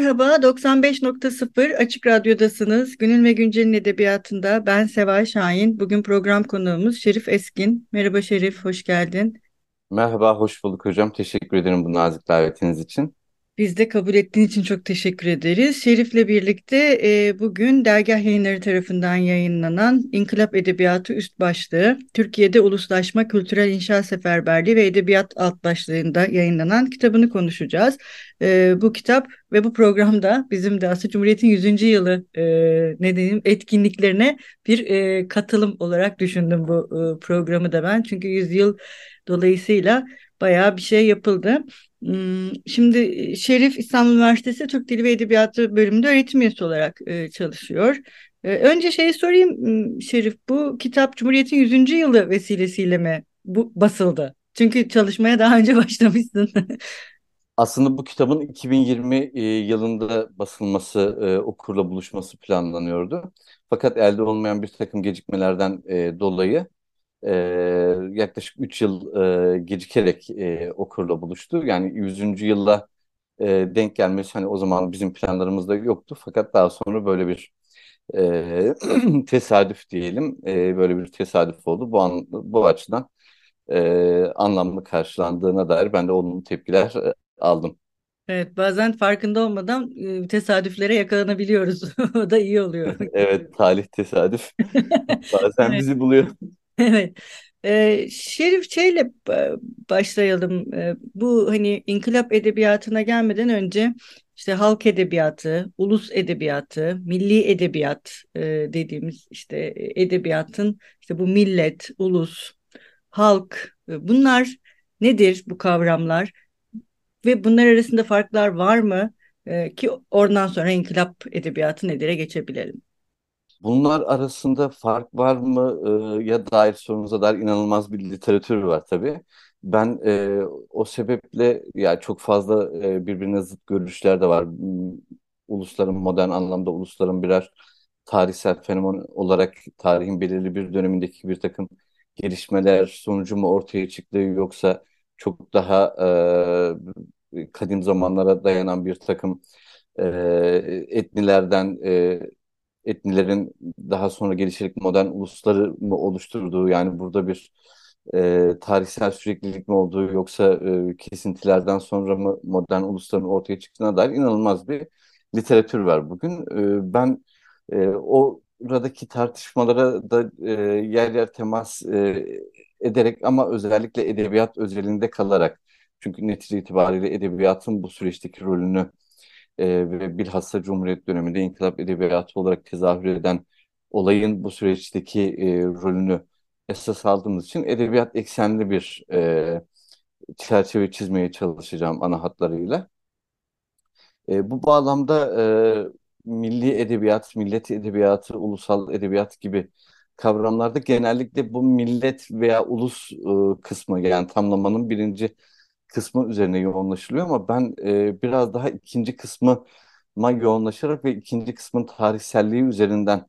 Merhaba, 95.0 Açık Radyo'dasınız. Günün ve Güncel'in edebiyatında ben Seval Şahin. Bugün program konuğumuz Şerif Eskin. Merhaba Şerif, hoş geldin. Merhaba, hoş bulduk hocam. Teşekkür ederim bu nazik davetiniz için. Biz de kabul ettiğin için çok teşekkür ederiz. Şerif'le birlikte e, bugün Dergah Yayınları tarafından yayınlanan İnkılap Edebiyatı üst başlığı, Türkiye'de Uluslaşma, Kültürel İnşa Seferberliği ve Edebiyat alt başlığında yayınlanan kitabını konuşacağız. E, bu kitap ve bu programda bizim de aslında Cumhuriyet'in 100. yılı e, ne diyeyim etkinliklerine bir e, katılım olarak düşündüm bu e, programı da ben. Çünkü 100 yıl dolayısıyla bayağı bir şey yapıldı. Şimdi e, Şerif İstanbul Üniversitesi Türk Dili ve Edebiyatı bölümünde öğretim üyesi olarak e, çalışıyor. Önce şeyi sorayım hmm, Şerif, bu kitap Cumhuriyet'in 100. yılı vesilesiyle mi bu basıldı? Çünkü çalışmaya daha önce başlamışsın. Aslında bu kitabın 2020 yılında basılması, okurla buluşması planlanıyordu. Fakat elde olmayan bir takım gecikmelerden dolayı e, yaklaşık 3 yıl e, gecikerek e, okurla buluştu. Yani 100. yılla e, denk gelmesi hani o zaman bizim planlarımızda yoktu. Fakat daha sonra böyle bir e, tesadüf diyelim, e, böyle bir tesadüf oldu. Bu an, bu açıdan e, anlamlı karşılandığına dair ben de olumlu tepkiler e, aldım. Evet, bazen farkında olmadan e, tesadüflere yakalanabiliyoruz. O da iyi oluyor. Evet, talih tesadüf. Bazen Evet. bizi buluyor. Evet. Ee, Şerif şeyle ba- başlayalım. Ee, bu hani inkılap edebiyatına gelmeden önce işte halk edebiyatı, ulus edebiyatı, milli edebiyat e, dediğimiz işte edebiyatın işte bu millet, ulus, halk e, bunlar nedir bu kavramlar ve bunlar arasında farklar var mı? E, ki oradan sonra inkılap edebiyatı nedire geçebilelim. Bunlar arasında fark var mı e, ya dair sorunuza dair inanılmaz bir literatür var tabii. Ben e, o sebeple ya çok fazla e, birbirine zıt görüşler de var. Ulusların modern anlamda ulusların birer tarihsel fenomen olarak tarihin belirli bir dönemindeki bir takım gelişmeler sonucu mu ortaya çıktı yoksa çok daha e, kadim zamanlara dayanan bir takım e, etnilerden e, etnilerin daha sonra gelişerek modern ulusları mı oluşturduğu yani burada bir e, tarihsel süreklilik mi olduğu yoksa e, kesintilerden sonra mı modern ulusların ortaya çıktığına dair inanılmaz bir literatür var bugün. E, ben e, oradaki tartışmalara da e, yer yer temas e, ederek ama özellikle edebiyat özelinde kalarak çünkü netice itibariyle edebiyatın bu süreçteki rolünü e, ve bilhassa Cumhuriyet döneminde inkılap edebiyatı olarak tezahür eden olayın bu süreçteki e, rolünü esas aldığımız için edebiyat eksenli bir e, çerçeve çizmeye çalışacağım ana hatlarıyla. E, bu bağlamda e, milli edebiyat, millet edebiyatı, ulusal edebiyat gibi kavramlarda genellikle bu millet veya ulus e, kısmı yani tamlamanın birinci kısmı üzerine yoğunlaşılıyor ama ben e, biraz daha ikinci kısmıma yoğunlaşarak ve ikinci kısmın tarihselliği üzerinden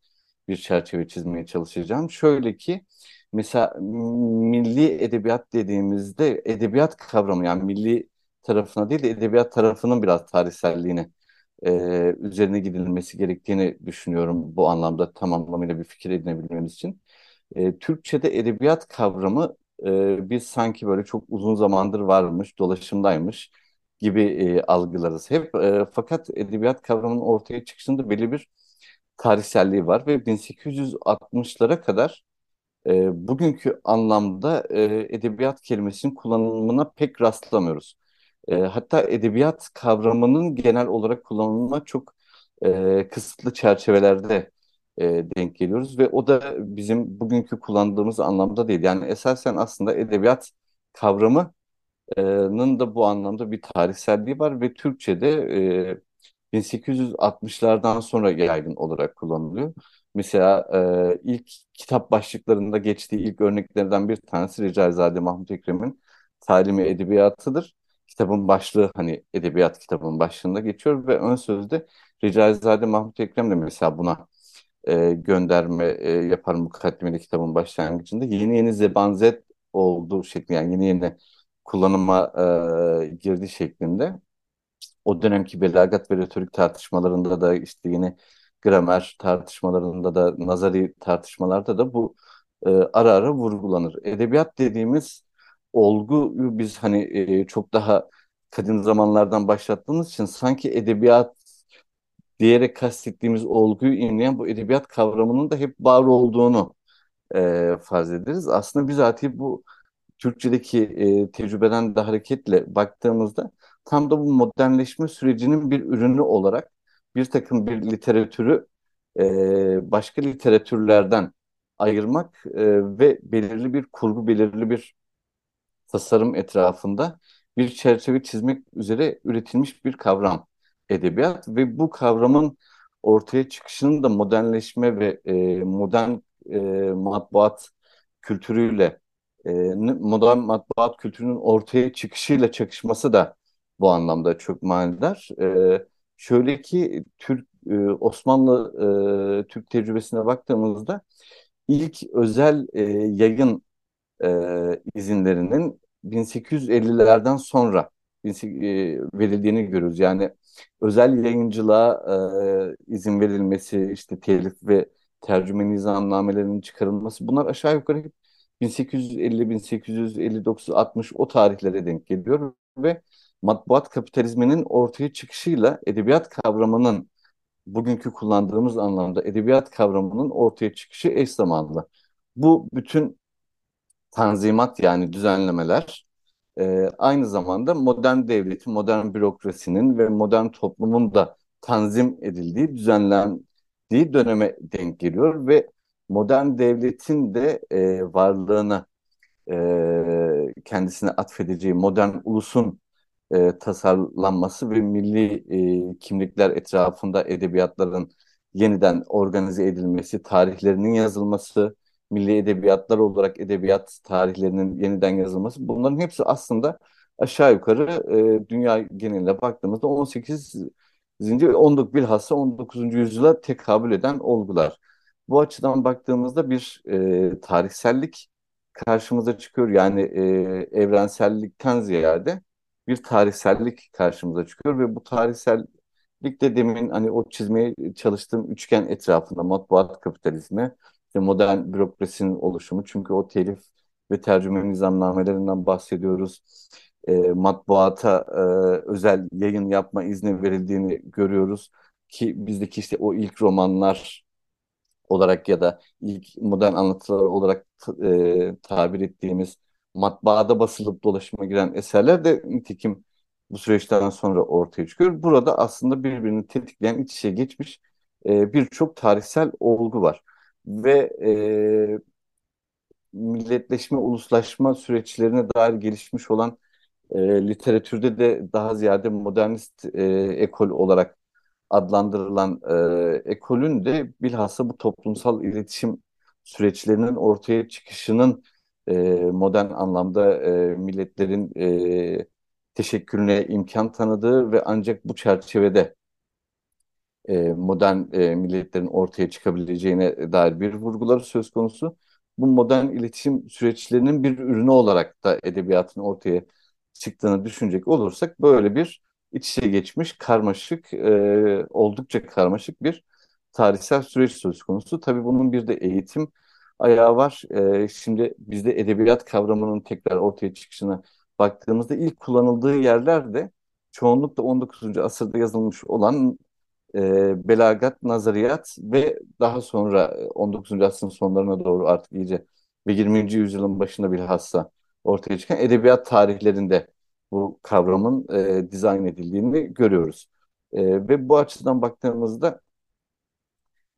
bir çerçeve çizmeye çalışacağım. Şöyle ki mesela milli edebiyat dediğimizde edebiyat kavramı yani milli tarafına değil de edebiyat tarafının biraz tarihselliğine e, üzerine gidilmesi gerektiğini düşünüyorum bu anlamda tam anlamıyla bir fikir edinebilmemiz için. E, Türkçe'de edebiyat kavramı e, biz sanki böyle çok uzun zamandır varmış, dolaşımdaymış gibi e, algılarız hep. E, fakat edebiyat kavramının ortaya çıkışında belli bir tarihselliği var ve 1860'lara kadar e, bugünkü anlamda e, edebiyat kelimesinin kullanımına pek rastlamıyoruz. E, hatta edebiyat kavramının genel olarak kullanılma çok e, kısıtlı çerçevelerde e, denk geliyoruz ve o da bizim bugünkü kullandığımız anlamda değil. Yani esasen aslında edebiyat kavramının da bu anlamda bir tarihselliği var ve Türkçe'de e, 1860'lardan sonra yaygın olarak kullanılıyor. Mesela e, ilk kitap başlıklarında geçtiği ilk örneklerden bir tanesi Recaizade Mahmut Ekrem'in Talimi Edebiyatı'dır. Kitabın başlığı hani edebiyat kitabının başlığında geçiyor ve ön sözde Recaizade Mahmut Ekrem de mesela buna e, gönderme e, yapar mukaddimeli kitabın başlangıcında yeni yeni zebanzet olduğu şeklinde yani yeni yeni kullanıma e, girdi şeklinde. O dönemki belagat ve retorik tartışmalarında da işte yeni gramer tartışmalarında da nazari tartışmalarda da bu e, ara ara vurgulanır. Edebiyat dediğimiz olguyu biz hani e, çok daha kadim zamanlardan başlattığımız için sanki edebiyat diyerek kastettiğimiz olguyu imleyen bu edebiyat kavramının da hep var olduğunu e, farz ederiz. Aslında bizatihi bu Türkçedeki e, tecrübeden de hareketle baktığımızda tam da bu modernleşme sürecinin bir ürünü olarak bir takım bir literatürü e, başka literatürlerden ayırmak e, ve belirli bir kurgu, belirli bir tasarım etrafında bir çerçeve çizmek üzere üretilmiş bir kavram edebiyat ve bu kavramın ortaya çıkışının da modernleşme ve e, modern e, matbuat kültürüyle e, modern matbuat kültürünün ortaya çıkışıyla çakışması da bu anlamda çok manidar. E, şöyle ki Türk e, Osmanlı e, Türk tecrübesine baktığımızda ilk özel e, yayın e, izinlerinin 1850'lerden sonra verildiğini görüyoruz. Yani özel yayıncılığa e, izin verilmesi, işte telif ve tercüme nizamnamelerinin çıkarılması bunlar aşağı yukarı 1850, 1859, 60 o tarihlere denk geliyor ve matbuat kapitalizminin ortaya çıkışıyla edebiyat kavramının bugünkü kullandığımız anlamda edebiyat kavramının ortaya çıkışı eş zamanlı. Bu bütün tanzimat yani düzenlemeler e, aynı zamanda modern devletin, modern bürokrasinin ve modern toplumun da tanzim edildiği, düzenlendiği döneme denk geliyor ve modern devletin de e, varlığını e, kendisine atfedeceği modern ulusun e, tasarlanması ve milli e, kimlikler etrafında edebiyatların yeniden organize edilmesi, tarihlerinin yazılması, milli edebiyatlar olarak edebiyat tarihlerinin yeniden yazılması bunların hepsi aslında aşağı yukarı e, dünya geneline baktığımızda 18. ve 19 bilhassa 19. yüzyıla tekabül eden olgular. Bu açıdan baktığımızda bir e, tarihsellik karşımıza çıkıyor. Yani e, evrensellikten ziyade bir tarihsellik karşımıza çıkıyor ve bu tarihsellik de demin hani o çizmeye çalıştığım üçgen etrafında matbuat kapitalizmi, işte modern bürokrasinin oluşumu çünkü o telif ve tercüme nizamnamelerinden bahsediyoruz. E, matbuata e, özel yayın yapma izni verildiğini görüyoruz ki bizdeki işte o ilk romanlar olarak ya da ilk modern anlatılar olarak e, tabir ettiğimiz matbaada basılıp dolaşıma giren eserler de nitekim bu süreçten sonra ortaya çıkıyor. Burada aslında birbirini tetikleyen iç içe geçmiş e, birçok tarihsel olgu var. Ve e, milletleşme, uluslaşma süreçlerine dair gelişmiş olan e, literatürde de daha ziyade modernist e, ekol olarak adlandırılan e, ekolün de bilhassa bu toplumsal iletişim süreçlerinin ortaya çıkışının e, modern anlamda e, milletlerin e, teşekkürüne imkan tanıdığı ve ancak bu çerçevede e, modern e, milletlerin ortaya çıkabileceğine dair bir vurguları söz konusu. Bu modern iletişim süreçlerinin bir ürünü olarak da edebiyatın ortaya çıktığını düşünecek olursak böyle bir iç içe geçmiş, karmaşık, e, oldukça karmaşık bir tarihsel süreç söz konusu. Tabii bunun bir de eğitim ayağı var. E, şimdi bizde edebiyat kavramının tekrar ortaya çıkışına baktığımızda ilk kullanıldığı yerlerde çoğunlukla 19. asırda yazılmış olan e, belagat, nazariyat ve daha sonra 19. asrın sonlarına doğru artık iyice ve 20. yüzyılın başında bilhassa ortaya çıkan edebiyat tarihlerinde bu kavramın e, dizayn edildiğini görüyoruz. E, ve bu açıdan baktığımızda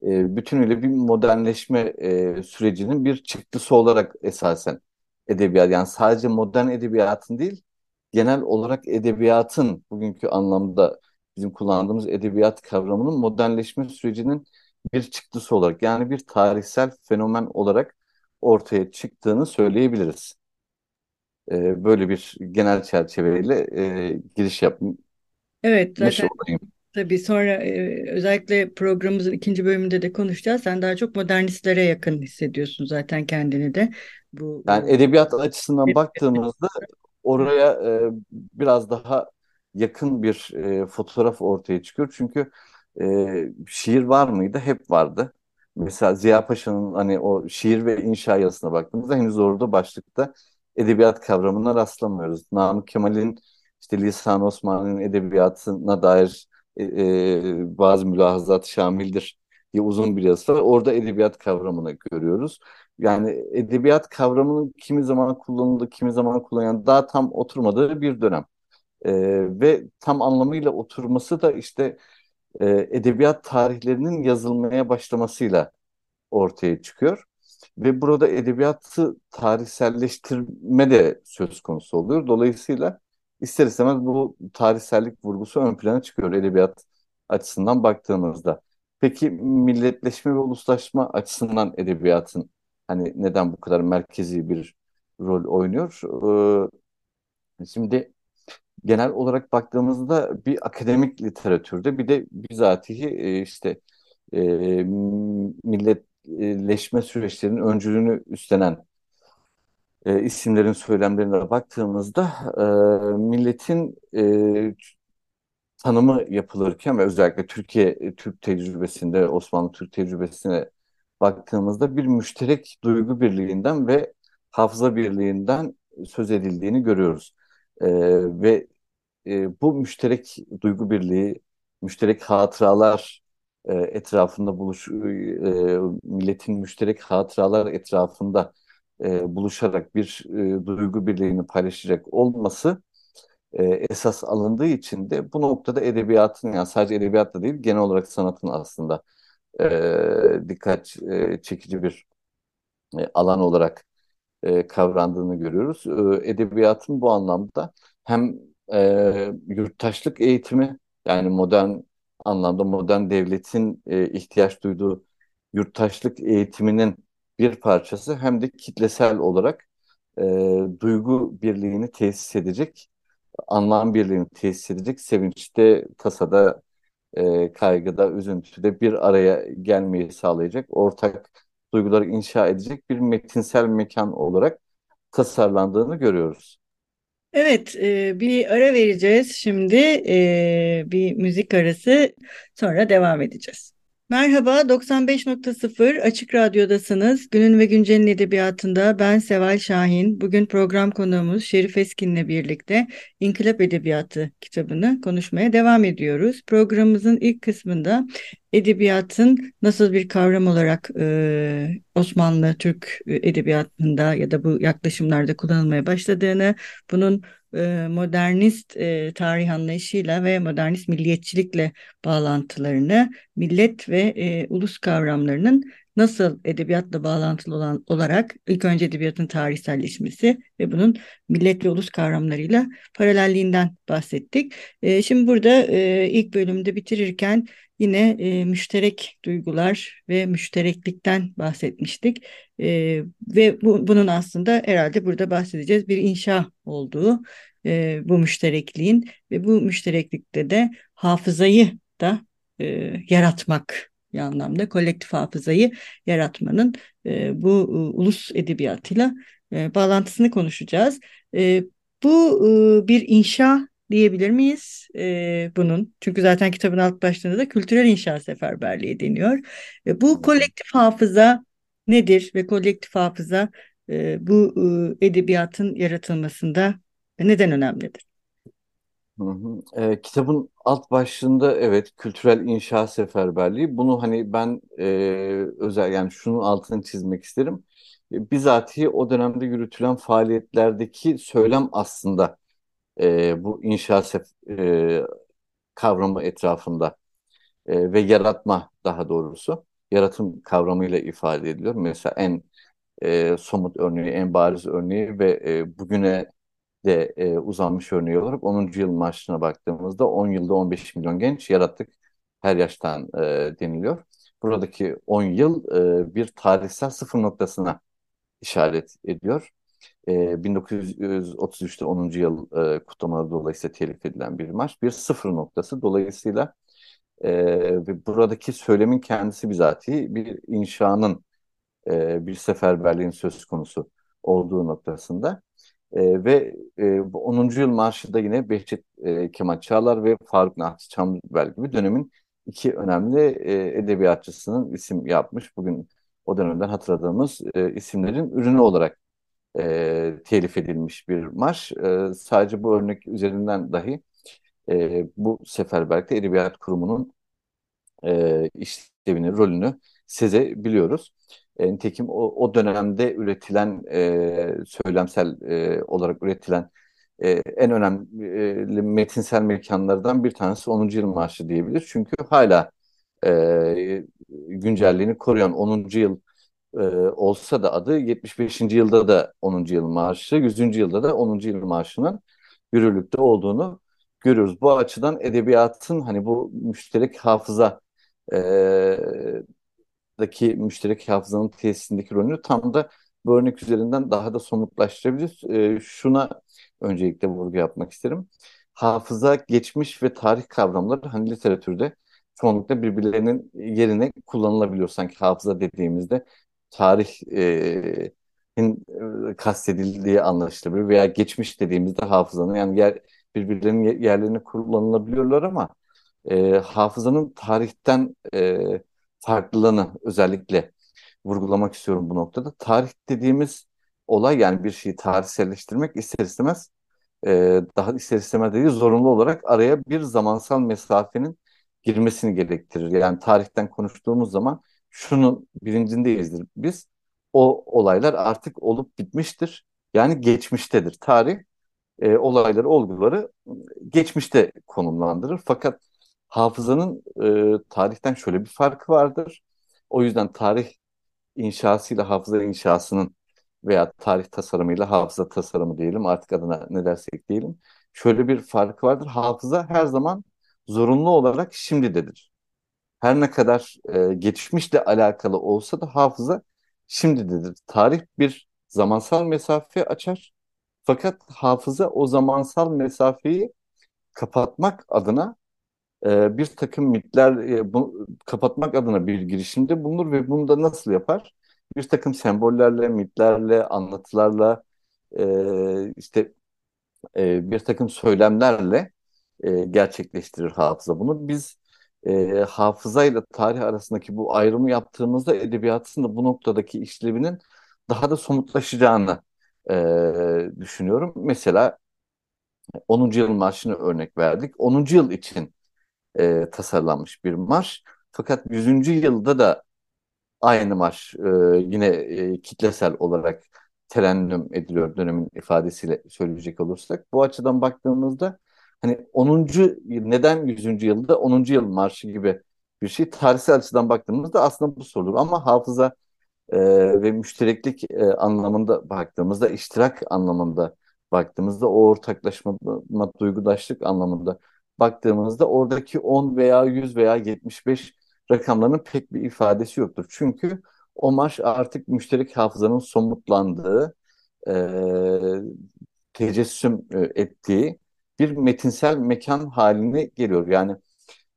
e, bütünüyle bir modernleşme e, sürecinin bir çıktısı olarak esasen edebiyat. Yani sadece modern edebiyatın değil, genel olarak edebiyatın bugünkü anlamda bizim kullandığımız edebiyat kavramının modernleşme sürecinin bir çıktısı olarak yani bir tarihsel fenomen olarak ortaya çıktığını söyleyebiliriz. E, böyle bir genel çerçeveyle e, giriş yapmış Evet zaten olayım. tabii sonra e, özellikle programımızın ikinci bölümünde de konuşacağız. Sen daha çok modernistlere yakın hissediyorsun zaten kendini de. Bu, Yani edebiyat açısından baktığımızda oraya e, biraz daha yakın bir e, fotoğraf ortaya çıkıyor. Çünkü e, şiir var mıydı? Hep vardı. Mesela Ziya Paşa'nın hani o şiir ve inşa yazısına baktığımızda henüz orada başlıkta edebiyat kavramına rastlamıyoruz. Namık Kemal'in işte Lisan-ı Osmanlı'nın edebiyatına dair e, e, bazı mülahazat şamildir diye uzun bir yazısı var. Orada edebiyat kavramını görüyoruz. Yani edebiyat kavramının kimi zaman kullanıldığı, kimi zaman kullanılan daha tam oturmadığı bir dönem. E, ve tam anlamıyla oturması da işte e, edebiyat tarihlerinin yazılmaya başlamasıyla ortaya çıkıyor. Ve burada edebiyatı tarihselleştirme de söz konusu oluyor. Dolayısıyla ister istemez bu tarihsellik vurgusu ön plana çıkıyor edebiyat açısından baktığımızda. Peki milletleşme ve uluslaşma açısından edebiyatın hani neden bu kadar merkezi bir rol oynuyor? Ee, şimdi genel olarak baktığımızda bir akademik literatürde bir de bizatihi e, işte e, milletleşme süreçlerinin öncülüğünü üstlenen e, isimlerin söylemlerine baktığımızda e, milletin e, tanımı yapılırken ve özellikle Türkiye e, Türk tecrübesinde Osmanlı Türk tecrübesine baktığımızda bir müşterek duygu birliğinden ve hafıza birliğinden söz edildiğini görüyoruz. E, ve e, bu müşterek duygu birliği, müşterek hatıralar e, etrafında buluş, e, milletin müşterek hatıralar etrafında e, buluşarak bir e, duygu birliğini paylaşacak olması e, esas alındığı için de bu noktada edebiyatın yani sadece edebiyatla değil genel olarak sanatın aslında e, dikkat e, çekici bir e, alan olarak e, kavrandığını görüyoruz. E, edebiyatın bu anlamda hem e, yurttaşlık eğitimi yani modern anlamda modern devletin e, ihtiyaç duyduğu yurttaşlık eğitiminin bir parçası hem de kitlesel olarak e, duygu birliğini tesis edecek, anlam birliğini tesis edecek, sevinçte, tasada, e, kaygıda, üzüntüde bir araya gelmeyi sağlayacak, ortak duyguları inşa edecek bir metinsel mekan olarak tasarlandığını görüyoruz. Evet, e, bir ara vereceğiz şimdi, e, bir müzik arası, sonra devam edeceğiz. Merhaba, 95.0 Açık Radyo'dasınız. Günün ve Güncel'in edebiyatında ben Seval Şahin. Bugün program konuğumuz Şerif Eskin'le birlikte İnkılap Edebiyatı kitabını konuşmaya devam ediyoruz. Programımızın ilk kısmında edebiyatın nasıl bir kavram olarak e, Osmanlı Türk edebiyatında ya da bu yaklaşımlarda kullanılmaya başladığını, bunun e, modernist e, tarih anlayışıyla ve modernist milliyetçilikle bağlantılarını, millet ve e, ulus kavramlarının nasıl edebiyatla bağlantılı olan olarak ilk önce edebiyatın tarihselleşmesi ve bunun millet ve ulus kavramlarıyla paralelliğinden bahsettik. E, şimdi burada e, ilk bölümde bitirirken yine e, müşterek duygular ve müştereklikten bahsetmiştik. E, ve bu, bunun aslında herhalde burada bahsedeceğiz bir inşa olduğu e, bu müşterekliğin ve bu müştereklikte de hafızayı da e, yaratmak bir anlamda kolektif hafızayı yaratmanın e, bu e, ulus edebiyatıyla e, bağlantısını konuşacağız. E, bu e, bir inşa diyebilir miyiz e, bunun? Çünkü zaten kitabın alt başlığında da kültürel inşa seferberliği deniyor. E, bu kolektif hafıza nedir ve kolektif hafıza e, bu e, edebiyatın yaratılmasında neden önemlidir? Hı hı. E, kitabın alt başlığında evet kültürel inşa seferberliği bunu hani ben e, özel yani şunun altını çizmek isterim. E, bizatihi o dönemde yürütülen faaliyetlerdeki söylem aslında e, bu inşa e, kavramı etrafında e, ve yaratma daha doğrusu yaratım kavramıyla ifade ediliyor. Mesela en e, somut örneği, en bariz örneği ve e, bugüne de e, uzanmış örneği olarak 10. yıl marşına baktığımızda 10 yılda 15 milyon genç yarattık her yaştan e, deniliyor. Buradaki 10 yıl e, bir tarihsel sıfır noktasına işaret ediyor. E, 1933'te 10. yıl e, kutlamaları dolayısıyla telif edilen bir marş. Bir sıfır noktası. Dolayısıyla e, buradaki söylemin kendisi bizatihi bir inşanın, e, bir seferberliğin söz konusu olduğu noktasında. E, ve e, bu 10. yıl marşı da yine Behçet e, Kemal Çağlar ve Faruk Nahat Çamlıbel gibi dönemin iki önemli e, edebiyatçısının isim yapmış. Bugün o dönemden hatırladığımız e, isimlerin ürünü olarak e, telif edilmiş bir marş. E, sadece bu örnek üzerinden dahi e, bu seferberlikte Edebiyat Kurumu'nun e, işlevini, rolünü sezebiliyoruz. E, nitekim o, o dönemde üretilen, e, söylemsel e, olarak üretilen e, en önemli e, metinsel mekanlardan bir tanesi 10. Yıl Marşı diyebilir. Çünkü hala e, güncelliğini koruyan 10. yıl e, olsa da adı 75. yılda da 10. yıl marşı, 100. yılda da 10. yıl marşının yürürlükte olduğunu görüyoruz. Bu açıdan edebiyatın hani bu müşterek hafıza e, daki müşterek hafızanın tesisindeki rolünü tam da bu örnek üzerinden daha da somutlaştırabiliriz. E, şuna öncelikle vurgu yapmak isterim. Hafıza, geçmiş ve tarih kavramları hani literatürde çoğunlukla birbirlerinin yerine kullanılabiliyor. Sanki hafıza dediğimizde tarihin e, kastedildiği anlaşılabilir veya geçmiş dediğimizde hafızanın yani yer, birbirlerinin yerlerini kullanılabiliyorlar ama e, hafızanın tarihten e, farklılığını özellikle vurgulamak istiyorum bu noktada. Tarih dediğimiz olay yani bir şeyi tarihselleştirmek ister istemez e, daha ister istemez değil zorunlu olarak araya bir zamansal mesafenin girmesini gerektirir. Yani tarihten konuştuğumuz zaman şunun bilincindeyizdir biz. O olaylar artık olup bitmiştir. Yani geçmiştedir. Tarih e, olayları, olguları geçmişte konumlandırır. Fakat hafızanın e, tarihten şöyle bir farkı vardır. O yüzden tarih inşasıyla hafıza inşasının veya tarih tasarımıyla hafıza tasarımı diyelim artık adına ne dersek diyelim. Şöyle bir farkı vardır. Hafıza her zaman zorunlu olarak şimdidedir. Her ne kadar e, geçmişle alakalı olsa da hafıza şimdidedir. Tarih bir zamansal mesafe açar. Fakat hafıza o zamansal mesafeyi kapatmak adına e, bir takım mitler e, bu, kapatmak adına bir girişimde bulunur ve bunu da nasıl yapar? Bir takım sembollerle, mitlerle, anlatılarla, e, işte e, bir takım söylemlerle e, gerçekleştirir hafıza bunu. Biz e, hafızayla tarih arasındaki bu ayrımı yaptığımızda edebiyatın da bu noktadaki işlevinin daha da somutlaşacağını e, düşünüyorum. Mesela 10. yıl marşını örnek verdik. 10. yıl için e, tasarlanmış bir marş. Fakat 100. yılda da aynı marş e, yine e, kitlesel olarak terennüm ediliyor dönemin ifadesiyle söyleyecek olursak. Bu açıdan baktığımızda hani 10. neden 100. yılda 10. yıl marşı gibi bir şey tarihsel açıdan baktığımızda aslında bu sorulur. Ama hafıza e, ve müştereklik e, anlamında baktığımızda, iştirak anlamında baktığımızda, o ortaklaşma, duygudaşlık anlamında baktığımızda oradaki 10 veya 100 veya 75 rakamlarının pek bir ifadesi yoktur. Çünkü o marş artık müşterek hafızanın somutlandığı, e, tecessüm e, ettiği bir metinsel mekan haline geliyor. Yani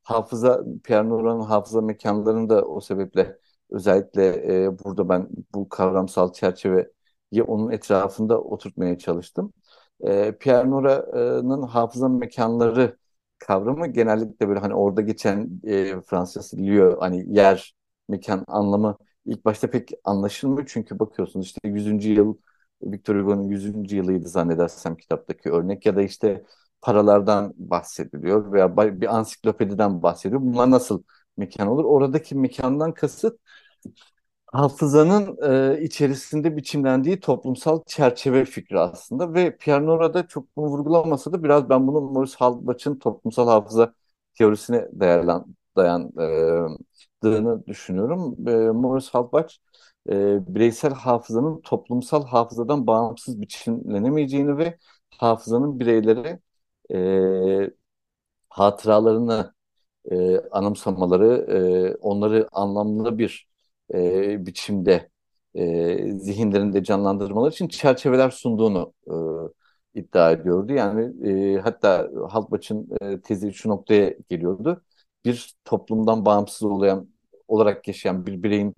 hafıza, Pierre Noran'ın hafıza mekanlarını da o sebeple özellikle e, burada ben bu kavramsal çerçeveyi onun etrafında oturtmaya çalıştım. E, Pierre Nora'nın hafıza mekanları kavramı genellikle böyle hani orada geçen e, Fransızcası lieu hani yer, mekan anlamı ilk başta pek anlaşılmıyor. Çünkü bakıyorsunuz işte 100. yıl Victor Hugo'nun 100. yılıydı zannedersem kitaptaki örnek ya da işte paralardan bahsediliyor veya bir ansiklopediden bahsediyor. Bunlar nasıl mekan olur? Oradaki mekandan kasıt hafızanın e, içerisinde biçimlendiği toplumsal çerçeve fikri aslında ve Pierre Nora'da çok bunu vurgulamasa da biraz ben bunu Maurice Halbach'ın toplumsal hafıza teorisine değerlen, dayandığını düşünüyorum. E, Morris Halbach e, bireysel hafızanın toplumsal hafızadan bağımsız biçimlenemeyeceğini ve hafızanın bireylere e, hatıralarını e, anımsamaları, e, onları anlamlı bir e, biçimde e, zihinlerinde canlandırmaları için çerçeveler sunduğunu e, iddia ediyordu. Yani e, hatta Halkbaş'ın e, tezi şu noktaya geliyordu. Bir toplumdan bağımsız olayan, olarak yaşayan bir bireyin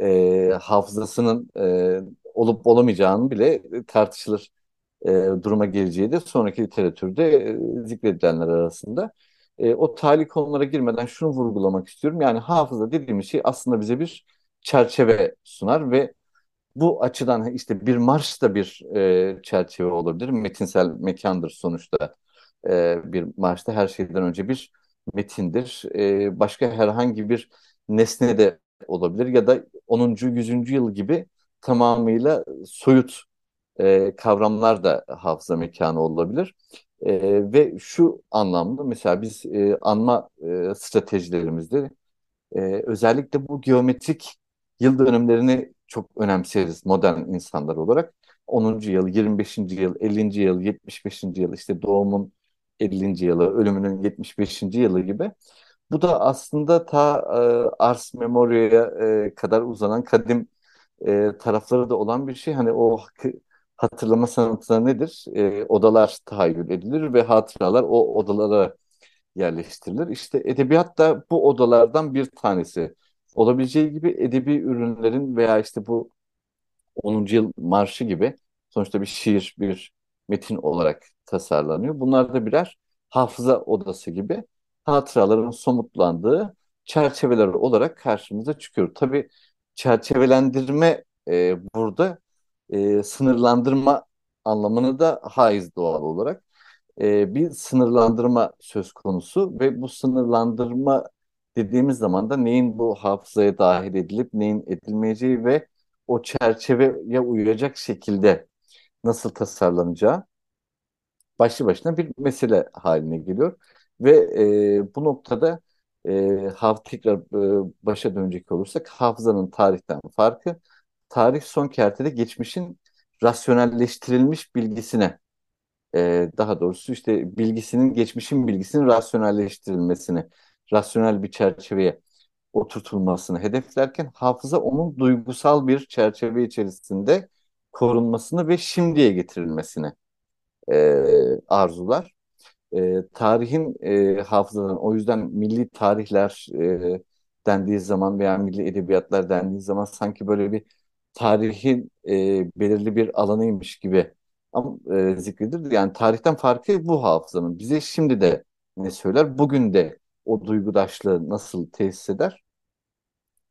e, hafızasının e, olup olamayacağını bile tartışılır e, duruma geleceği de sonraki literatürde e, zikredilenler arasında. E, o tali konulara girmeden şunu vurgulamak istiyorum. Yani hafıza dediğimiz şey aslında bize bir çerçeve sunar ve bu açıdan işte bir marş da bir e, çerçeve olabilir. Metinsel mekandır sonuçta. E, bir marşta her şeyden önce bir metindir. E, başka herhangi bir nesne de olabilir ya da 10. 100. yıl gibi tamamıyla soyut e, kavramlar da hafıza mekanı olabilir. E, ve şu anlamda mesela biz e, anma e, stratejilerimizde e, özellikle bu geometrik yıl dönümlerini çok önemseriz modern insanlar olarak. 10. yıl, 25. yıl, 50. yıl, 75. yıl, işte doğumun 50. yılı, ölümünün 75. yılı gibi. Bu da aslında ta e, Ars Memoria'ya e, kadar uzanan kadim e, tarafları da olan bir şey. Hani o hatırlama sanatı nedir? E, odalar tahayyül edilir ve hatıralar o odalara yerleştirilir. İşte edebiyat da bu odalardan bir tanesi. Olabileceği gibi edebi ürünlerin veya işte bu 10. yıl marşı gibi sonuçta bir şiir, bir metin olarak tasarlanıyor. Bunlar da birer hafıza odası gibi hatıraların somutlandığı çerçeveler olarak karşımıza çıkıyor. Tabii çerçevelendirme e, burada e, sınırlandırma anlamını da haiz doğal olarak. E, bir sınırlandırma söz konusu ve bu sınırlandırma dediğimiz zaman da neyin bu hafızaya dahil edilip neyin edilmeyeceği ve o çerçeveye uyacak şekilde nasıl tasarlanacağı başlı başına bir mesele haline geliyor. Ve e, bu noktada e, haf tekrar e, başa dönecek olursak hafızanın tarihten farkı tarih son kertede geçmişin rasyonelleştirilmiş bilgisine e, daha doğrusu işte bilgisinin geçmişin bilgisinin rasyonelleştirilmesini rasyonel bir çerçeveye oturtulmasını hedeflerken hafıza onun duygusal bir çerçeve içerisinde korunmasını ve şimdiye getirilmesini e, arzular. E, tarihin e, hafızadan o yüzden milli tarihler e, dendiği zaman veya milli edebiyatlar dendiği zaman sanki böyle bir tarihin e, belirli bir alanıymış gibi ama e, zikredilir. Yani tarihten farkı bu hafızanın. Bize şimdi de ne söyler? Bugün de o duygudaşlığı nasıl tesis eder?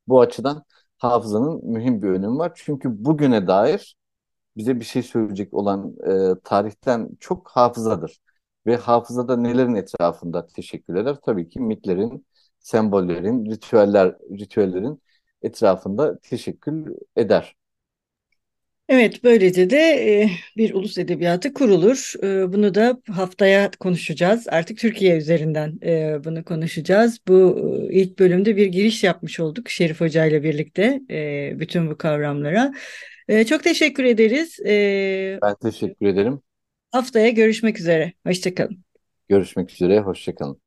Bu açıdan hafızanın mühim bir önemi var. Çünkü bugüne dair bize bir şey söyleyecek olan e, tarihten çok hafızadır. Ve hafızada nelerin etrafında teşekkür eder? Tabii ki mitlerin, sembollerin, ritüeller, ritüellerin etrafında teşekkür eder. Evet, böylece de e, bir ulus edebiyatı kurulur. E, bunu da haftaya konuşacağız. Artık Türkiye üzerinden e, bunu konuşacağız. Bu ilk bölümde bir giriş yapmış olduk Şerif Hoca ile birlikte bütün bu kavramlara. Çok teşekkür ederiz. Ben teşekkür ederim. Haftaya görüşmek üzere. Hoşçakalın. Görüşmek üzere, hoşçakalın.